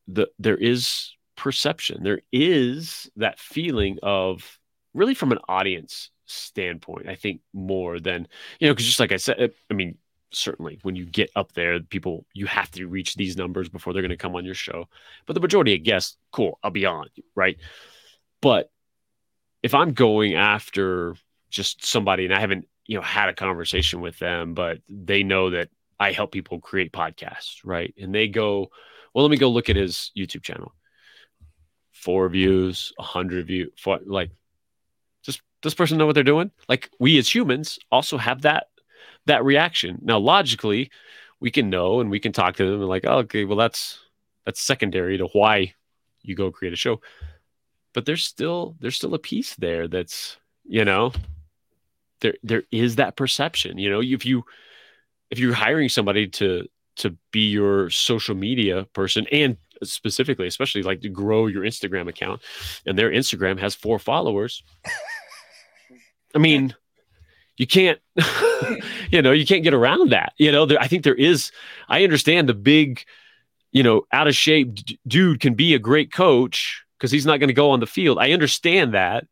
the there is perception. There is that feeling of really from an audience standpoint, I think more than, you know, because just like I said, eh, I mean, certainly when you get up there, people, you have to reach these numbers before they're going to come on your show. But the majority of guests, cool, I'll be on, right? But if I'm going after just somebody and I haven't, you know, had a conversation with them, but they know that I help people create podcasts, right? And they go, well, let me go look at his YouTube channel. Four views, a hundred view, for, like does this person know what they're doing? Like we as humans also have that that reaction. Now, logically, we can know and we can talk to them and like, oh, okay, well, that's that's secondary to why you go create a show. But there's still there's still a piece there that's you know there there is that perception. You know, if you if you're hiring somebody to to be your social media person and specifically, especially like to grow your Instagram account, and their Instagram has four followers. I mean, you can't, you know, you can't get around that. You know, there, I think there is. I understand the big, you know, out of shape d- dude can be a great coach because he's not going to go on the field. I understand that,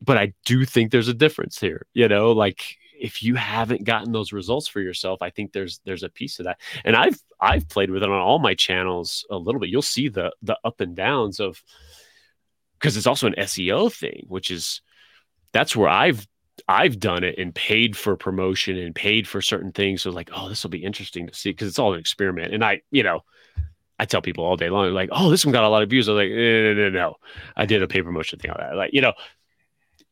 but I do think there's a difference here. You know, like if you haven't gotten those results for yourself, I think there's there's a piece of that. And I've I've played with it on all my channels a little bit. You'll see the the up and downs of because it's also an SEO thing, which is that's where I've I've done it and paid for promotion and paid for certain things. So like, oh, this will be interesting to see because it's all an experiment. And I, you know, I tell people all day long, like, oh, this one got a lot of views. I was like, no, no, no, no. I did a pay promotion thing on that. Like, you know,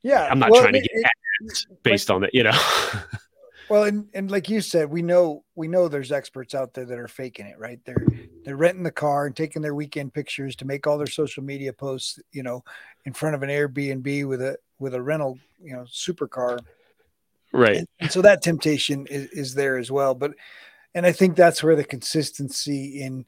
yeah, I'm not well, trying to get it, ads based like, on that, you know. well, and and like you said, we know we know there's experts out there that are faking it, right? They're they're renting the car and taking their weekend pictures to make all their social media posts, you know, in front of an Airbnb with a with a rental, you know, supercar. Right. And, and so that temptation is, is there as well. But, and I think that's where the consistency in,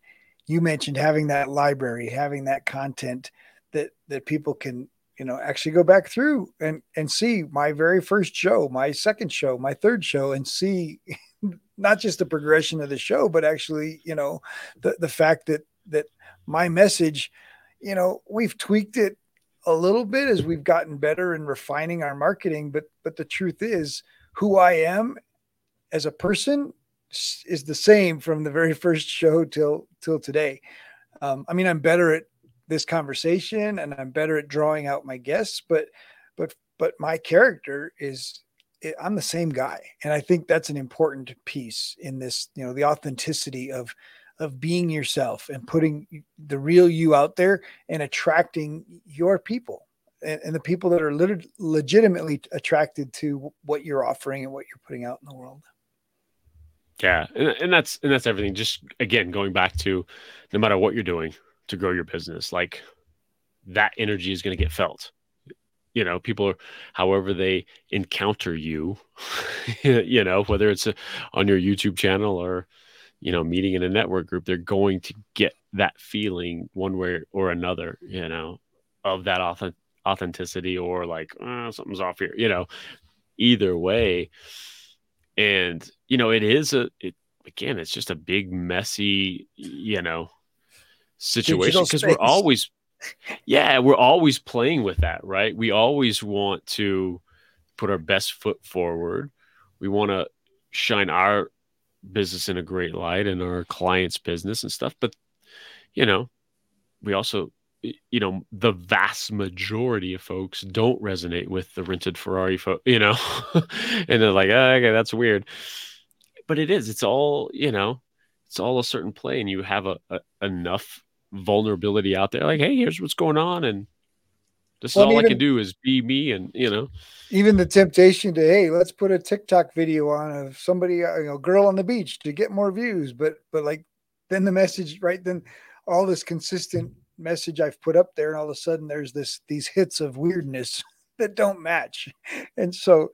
you mentioned having that library, having that content that, that people can, you know, actually go back through and, and see my very first show, my second show, my third show, and see not just the progression of the show, but actually, you know, the, the fact that, that my message, you know, we've tweaked it a little bit as we've gotten better in refining our marketing but but the truth is who i am as a person is the same from the very first show till till today. Um, i mean i'm better at this conversation and i'm better at drawing out my guests but but but my character is eh, i'm the same guy and i think that's an important piece in this you know the authenticity of of being yourself and putting the real you out there and attracting your people and, and the people that are lit- legitimately attracted to what you're offering and what you're putting out in the world. Yeah, and, and that's and that's everything. Just again, going back to no matter what you're doing to grow your business, like that energy is going to get felt you know people are however they encounter you you know whether it's a, on your youtube channel or you know, meeting in a network group, they're going to get that feeling one way or another, you know, of that authentic authenticity or like oh, something's off here, you know, either way. And, you know, it is a, it, again, it's just a big, messy, you know, situation because we're always, yeah, we're always playing with that, right? We always want to put our best foot forward. We want to shine our business in a great light and our clients' business and stuff. But you know, we also you know the vast majority of folks don't resonate with the rented ferrari fo- you know and they're like oh, okay that's weird but it is it's all you know it's all a certain play and you have a, a enough vulnerability out there like hey here's what's going on and This well, is all even, I can do is be me, and you know. Even the temptation to hey, let's put a TikTok video on of somebody, uh, you know, girl on the beach to get more views, but but like then the message right then all this consistent message I've put up there, and all of a sudden there's this these hits of weirdness that don't match, and so.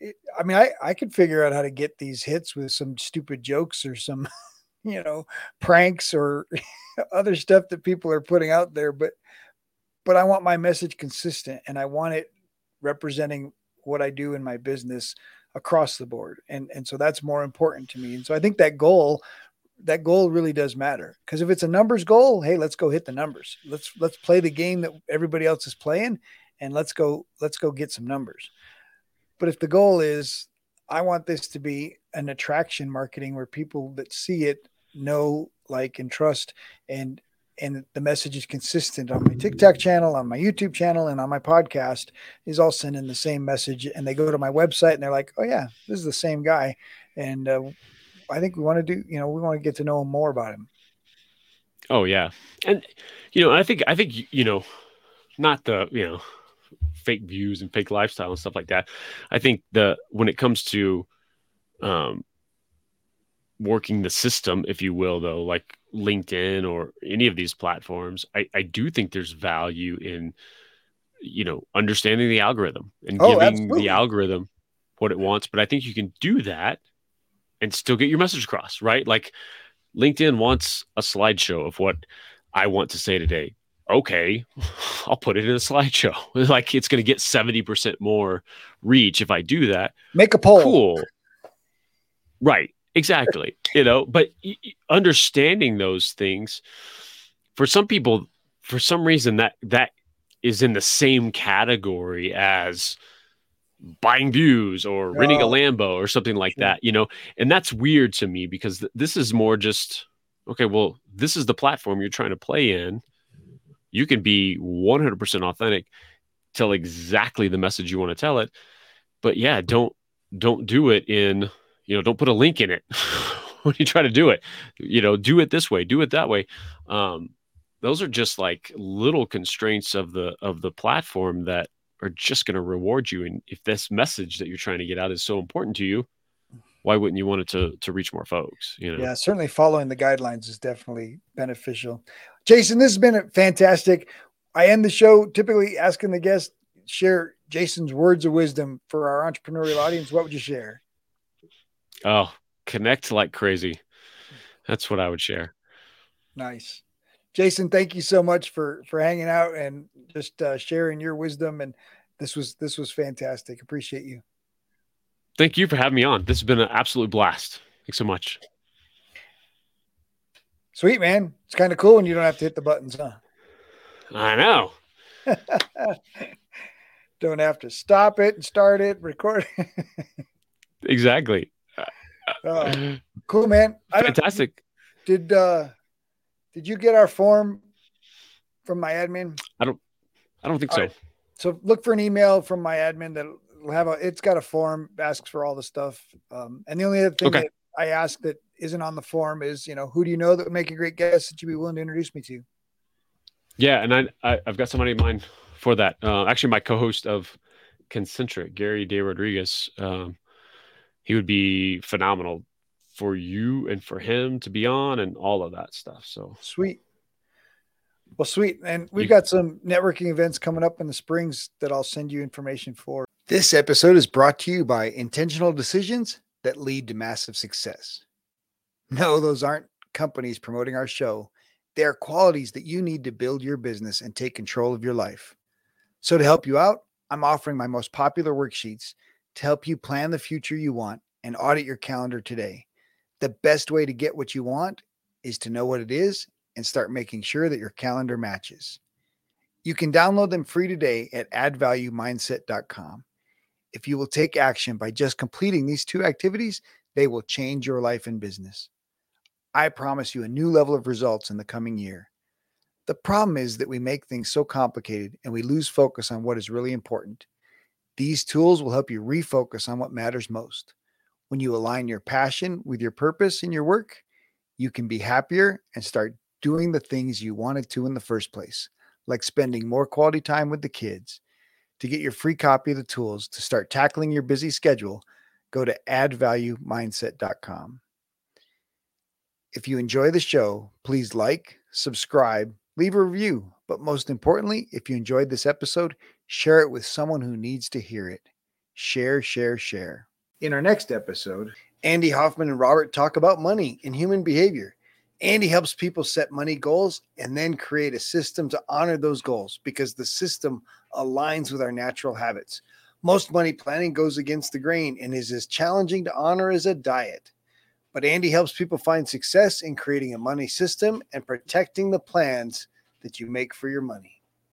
It, I mean, I, I could figure out how to get these hits with some stupid jokes or some, you know, pranks or other stuff that people are putting out there, but but I want my message consistent and I want it representing what I do in my business across the board. And and so that's more important to me. And so I think that goal that goal really does matter because if it's a numbers goal, hey, let's go hit the numbers. Let's let's play the game that everybody else is playing and let's go let's go get some numbers. But if the goal is I want this to be an attraction marketing where people that see it know, like, and trust and and the message is consistent on my TikTok channel, on my YouTube channel, and on my podcast is all sending the same message. And they go to my website and they're like, "Oh yeah, this is the same guy." And uh, I think we want to do, you know, we want to get to know more about him. Oh yeah, and you know, I think I think you know, not the you know, fake views and fake lifestyle and stuff like that. I think the when it comes to um working the system, if you will, though, like LinkedIn or any of these platforms, I, I do think there's value in, you know, understanding the algorithm and oh, giving absolutely. the algorithm what it wants. But I think you can do that and still get your message across, right? Like LinkedIn wants a slideshow of what I want to say today. Okay, I'll put it in a slideshow. like it's going to get 70% more reach if I do that. Make a poll. Cool. Right exactly you know but understanding those things for some people for some reason that that is in the same category as buying views or renting a lambo or something like that you know and that's weird to me because th- this is more just okay well this is the platform you're trying to play in. You can be 100% authentic tell exactly the message you want to tell it but yeah don't don't do it in you know don't put a link in it when you try to do it. You know do it this way do it that way. Um, those are just like little constraints of the of the platform that are just going to reward you. And if this message that you're trying to get out is so important to you why wouldn't you want it to to reach more folks you know? Yeah certainly following the guidelines is definitely beneficial. Jason this has been fantastic. I end the show typically asking the guest share jason's words of wisdom for our entrepreneurial audience. What would you share Oh, connect like crazy. That's what I would share. Nice. Jason, thank you so much for for hanging out and just uh, sharing your wisdom and this was this was fantastic. Appreciate you. Thank you for having me on. This has been an absolute blast. Thanks so much. Sweet man. It's kind of cool when you don't have to hit the buttons, huh? I know. don't have to stop it and start it, record. exactly. Uh, cool, man. Fantastic. Did uh did you get our form from my admin? I don't I don't think all so. Right. So look for an email from my admin that will have a it's got a form, asks for all the stuff. Um, and the only other thing okay. that I ask that isn't on the form is, you know, who do you know that would make a great guest that you'd be willing to introduce me to? Yeah, and I, I have got somebody in mind for that. Uh, actually, my co-host of Concentric, Gary De Rodriguez. Um, he would be phenomenal for you and for him to be on and all of that stuff. So sweet. Well, sweet. And we've got some networking events coming up in the springs that I'll send you information for. This episode is brought to you by intentional decisions that lead to massive success. No, those aren't companies promoting our show. They are qualities that you need to build your business and take control of your life. So, to help you out, I'm offering my most popular worksheets to help you plan the future you want and audit your calendar today. The best way to get what you want is to know what it is and start making sure that your calendar matches. You can download them free today at addvaluemindset.com. If you will take action by just completing these two activities, they will change your life and business. I promise you a new level of results in the coming year. The problem is that we make things so complicated and we lose focus on what is really important. These tools will help you refocus on what matters most. When you align your passion with your purpose in your work, you can be happier and start doing the things you wanted to in the first place. like spending more quality time with the kids. To get your free copy of the tools to start tackling your busy schedule, go to addvaluemindset.com. If you enjoy the show, please like, subscribe, leave a review, but most importantly, if you enjoyed this episode, share it with someone who needs to hear it. Share, share, share. In our next episode, Andy Hoffman and Robert talk about money and human behavior. Andy helps people set money goals and then create a system to honor those goals because the system aligns with our natural habits. Most money planning goes against the grain and is as challenging to honor as a diet. But Andy helps people find success in creating a money system and protecting the plans that you make for your money.